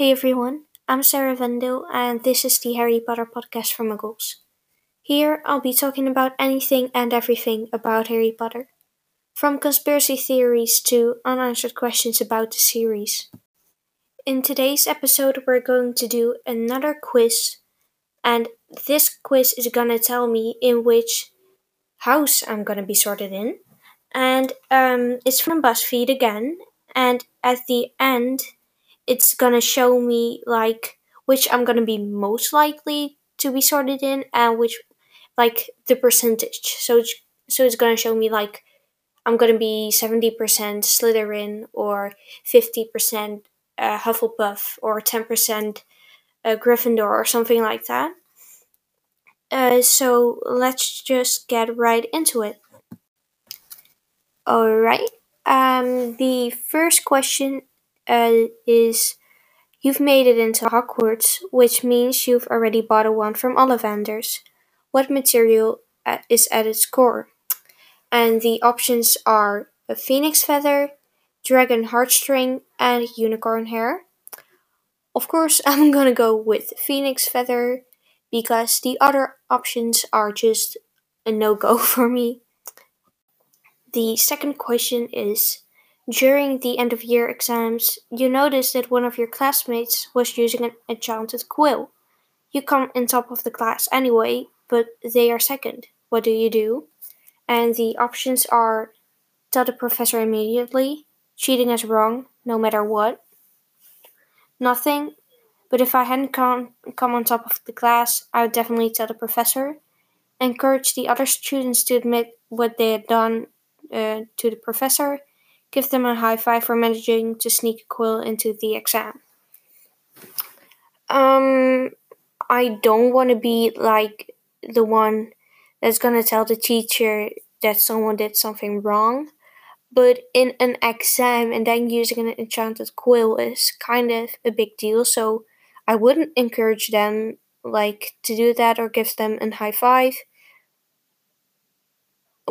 Hey everyone, I'm Sarah Van Dalen, and this is the Harry Potter podcast from Muggles. Here I'll be talking about anything and everything about Harry Potter, from conspiracy theories to unanswered questions about the series. In today's episode, we're going to do another quiz, and this quiz is gonna tell me in which house I'm gonna be sorted in, and um, it's from BuzzFeed again, and at the end, it's gonna show me like which I'm gonna be most likely to be sorted in and which like the percentage. So it's, so it's gonna show me like I'm gonna be 70% Slytherin or 50% uh, Hufflepuff or 10% uh, Gryffindor or something like that. Uh, so let's just get right into it. Alright, um, the first question uh, is you've made it into Hogwarts, which means you've already bought a wand from Ollivanders. What material uh, is at its core? And the options are a phoenix feather, dragon heartstring, and unicorn hair. Of course, I'm gonna go with phoenix feather because the other options are just a no go for me. The second question is during the end of year exams, you notice that one of your classmates was using an enchanted quill. You come in top of the class anyway, but they are second. What do you do? And the options are tell the professor immediately, cheating is wrong, no matter what. Nothing, but if I hadn't come, come on top of the class, I would definitely tell the professor. Encourage the other students to admit what they had done uh, to the professor Give them a high five for managing to sneak a quill into the exam. Um, I don't want to be like the one that's gonna tell the teacher that someone did something wrong. But in an exam and then using an enchanted quill is kind of a big deal, so I wouldn't encourage them like to do that or give them a high five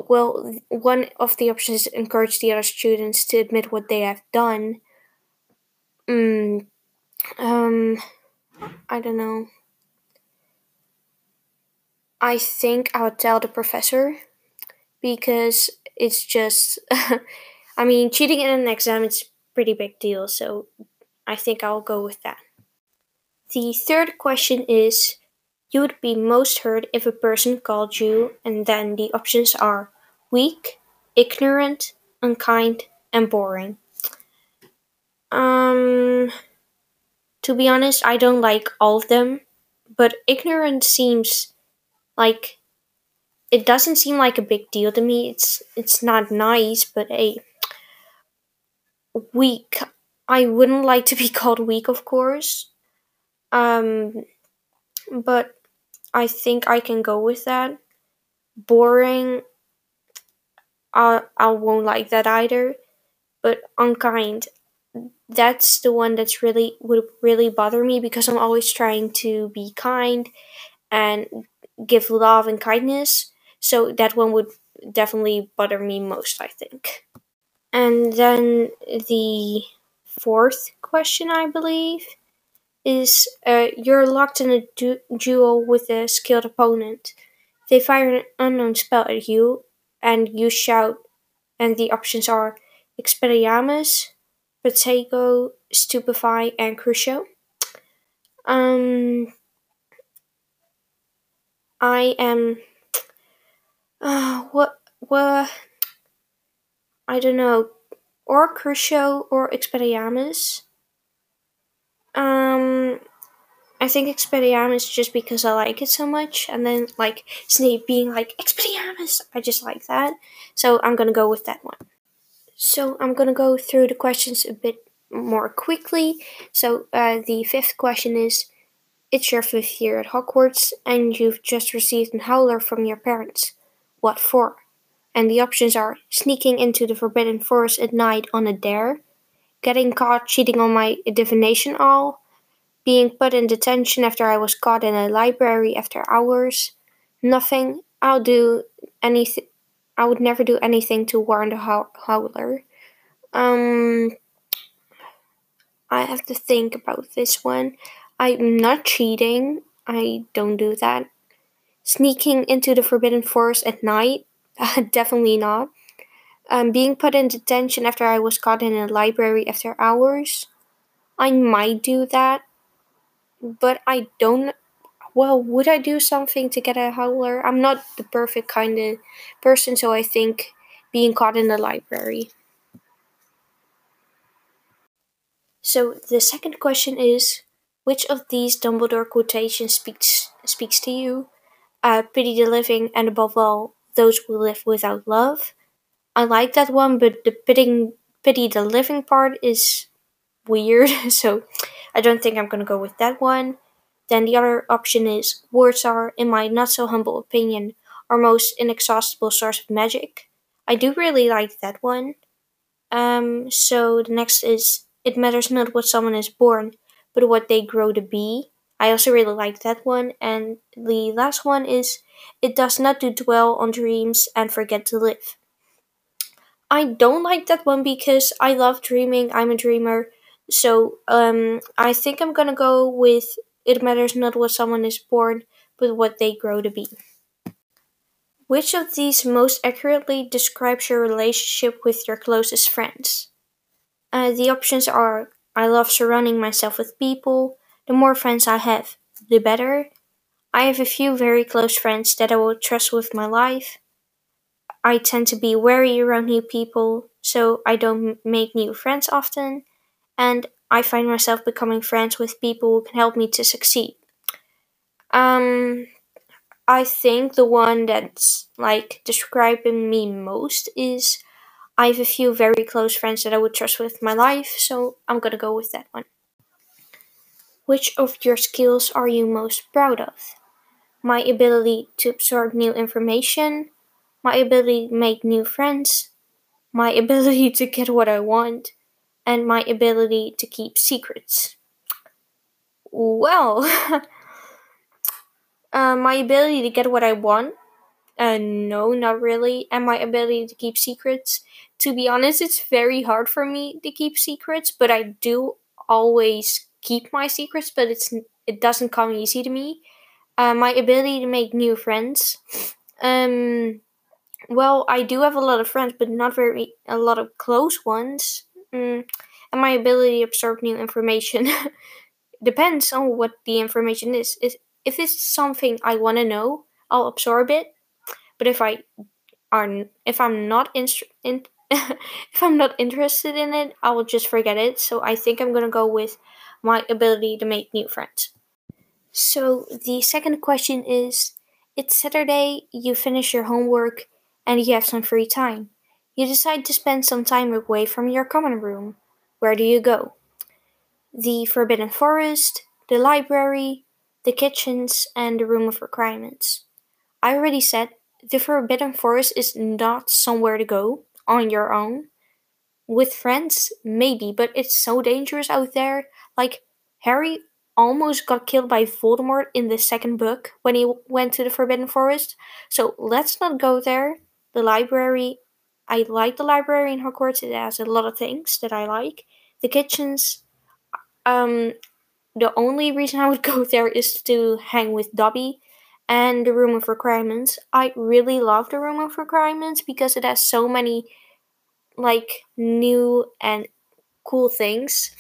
well, one of the options is encourage the other students to admit what they have done. Mm, um, I don't know. I think I would tell the professor because it's just, I mean, cheating in an exam is pretty big deal, so I think I'll go with that. The third question is you would be most hurt if a person called you, and then the options are weak, ignorant, unkind, and boring. Um, to be honest, I don't like all of them, but ignorant seems like it doesn't seem like a big deal to me. It's it's not nice, but a weak. I wouldn't like to be called weak, of course. Um, but I think I can go with that. Boring, I, I won't like that either. But unkind, that's the one that's really would really bother me because I'm always trying to be kind and give love and kindness. So that one would definitely bother me most, I think. And then the fourth question, I believe, is uh, you're locked in a du- duel with a skilled opponent. They fire an unknown spell at you, and you shout, and the options are Expelliarmus, Protego, Stupefy, and Crucio. Um, I am. Uh, what? What? I don't know. Or Crucio or Expelliarmus. Um, I think Expelliarmus just because I like it so much, and then like Snape being like Expelliarmus, I just like that. So I'm gonna go with that one. So I'm gonna go through the questions a bit more quickly. So uh, the fifth question is: It's your fifth year at Hogwarts, and you've just received an howler from your parents. What for? And the options are sneaking into the Forbidden Forest at night on a dare, getting caught cheating on my divination all, being put in detention after I was caught in a library after hours, nothing. I'll do anything. I would never do anything to warn the howler. Um, I have to think about this one. I'm not cheating. I don't do that. Sneaking into the Forbidden Forest at night? Definitely not. Um, being put in detention after I was caught in a library after hours? I might do that. But I don't. Well, would I do something to get a howler? I'm not the perfect kind of person, so I think being caught in the library. So the second question is which of these Dumbledore quotations speaks speaks to you? Uh, pity the living, and above all, those who live without love. I like that one, but the pitying, pity the living part is weird, so I don't think I'm gonna go with that one. Then the other option is words are, in my not so humble opinion, our most inexhaustible source of magic. I do really like that one. Um, so the next is it matters not what someone is born, but what they grow to be. I also really like that one. And the last one is it does not do dwell on dreams and forget to live. I don't like that one because I love dreaming. I'm a dreamer. So um, I think I'm gonna go with it matters not what someone is born, but what they grow to be. Which of these most accurately describes your relationship with your closest friends? Uh, the options are I love surrounding myself with people. The more friends I have, the better. I have a few very close friends that I will trust with my life. I tend to be wary around new people, so I don't make new friends often. And I find myself becoming friends with people who can help me to succeed. Um, I think the one that's like describing me most is I have a few very close friends that I would trust with my life, so I'm gonna go with that one. Which of your skills are you most proud of? My ability to absorb new information, my ability to make new friends, my ability to get what I want, and my ability to keep secrets. Well, uh, my ability to get what I want, uh, no, not really, and my ability to keep secrets to be honest, it's very hard for me to keep secrets, but I do always keep my secrets, but it's it doesn't come easy to me. Uh, my ability to make new friends. Um, well, I do have a lot of friends, but not very a lot of close ones. Mm, and my ability to absorb new information depends on what the information is. If it's something I want to know, I'll absorb it. But if I are if I'm not in, in if I'm not interested in it, I will just forget it. So I think I'm gonna go with my ability to make new friends. So the second question is It's Saturday, you finish your homework, and you have some free time. You decide to spend some time away from your common room. Where do you go? The Forbidden Forest, the library, the kitchens, and the Room of Requirements. I already said the Forbidden Forest is not somewhere to go on your own. With friends, maybe, but it's so dangerous out there. Like, Harry almost got killed by Voldemort in the second book when he went to the Forbidden Forest. So let's not go there. The library, I like the library in Hogwarts. It has a lot of things that I like. The kitchens, um, the only reason I would go there is to hang with Dobby. And the Room of Requirements. I really love the Room of Requirements because it has so many like new and cool things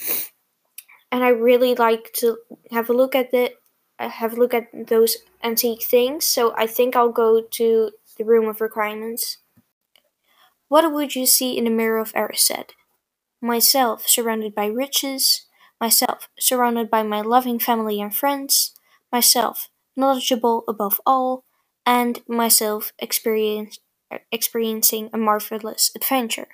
and i really like to have a look at the have a look at those antique things so i think i'll go to the room of requirements. What would you see in the mirror of Erised? Myself surrounded by riches, myself surrounded by my loving family and friends, myself knowledgeable above all, and myself experience, experiencing a marvelous adventure.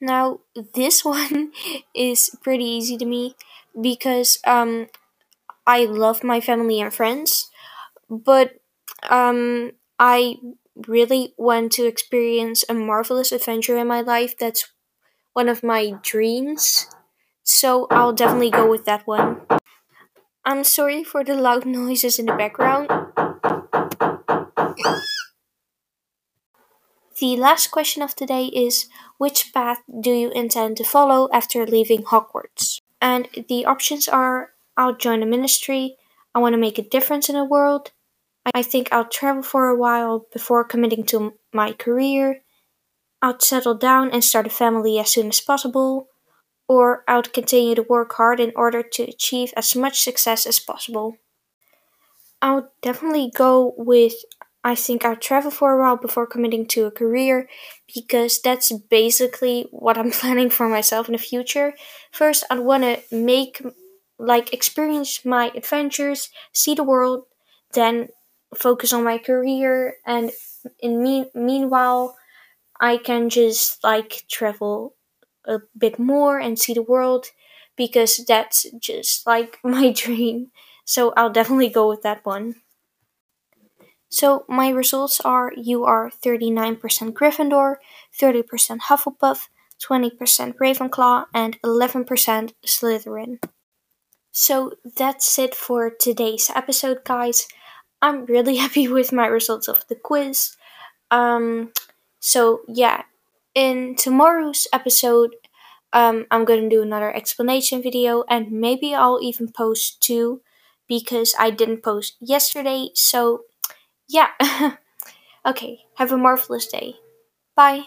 Now, this one is pretty easy to me because um, I love my family and friends, but um, I really want to experience a marvelous adventure in my life. That's one of my dreams. So I'll definitely go with that one. I'm sorry for the loud noises in the background. The last question of today is Which path do you intend to follow after leaving Hogwarts? And the options are I'll join a ministry, I want to make a difference in the world, I think I'll travel for a while before committing to my career, I'll settle down and start a family as soon as possible, or I'll continue to work hard in order to achieve as much success as possible. I'll definitely go with I think I'll travel for a while before committing to a career because that's basically what I'm planning for myself in the future. First, I want to make, like, experience my adventures, see the world, then focus on my career, and in mean meanwhile, I can just like travel a bit more and see the world because that's just like my dream. So I'll definitely go with that one. So my results are you are 39% Gryffindor, 30% Hufflepuff, 20% Ravenclaw, and 11% Slytherin. So that's it for today's episode, guys. I'm really happy with my results of the quiz. Um, so yeah, in tomorrow's episode, um, I'm gonna do another explanation video, and maybe I'll even post two because I didn't post yesterday. So yeah. okay, have a marvelous day. Bye.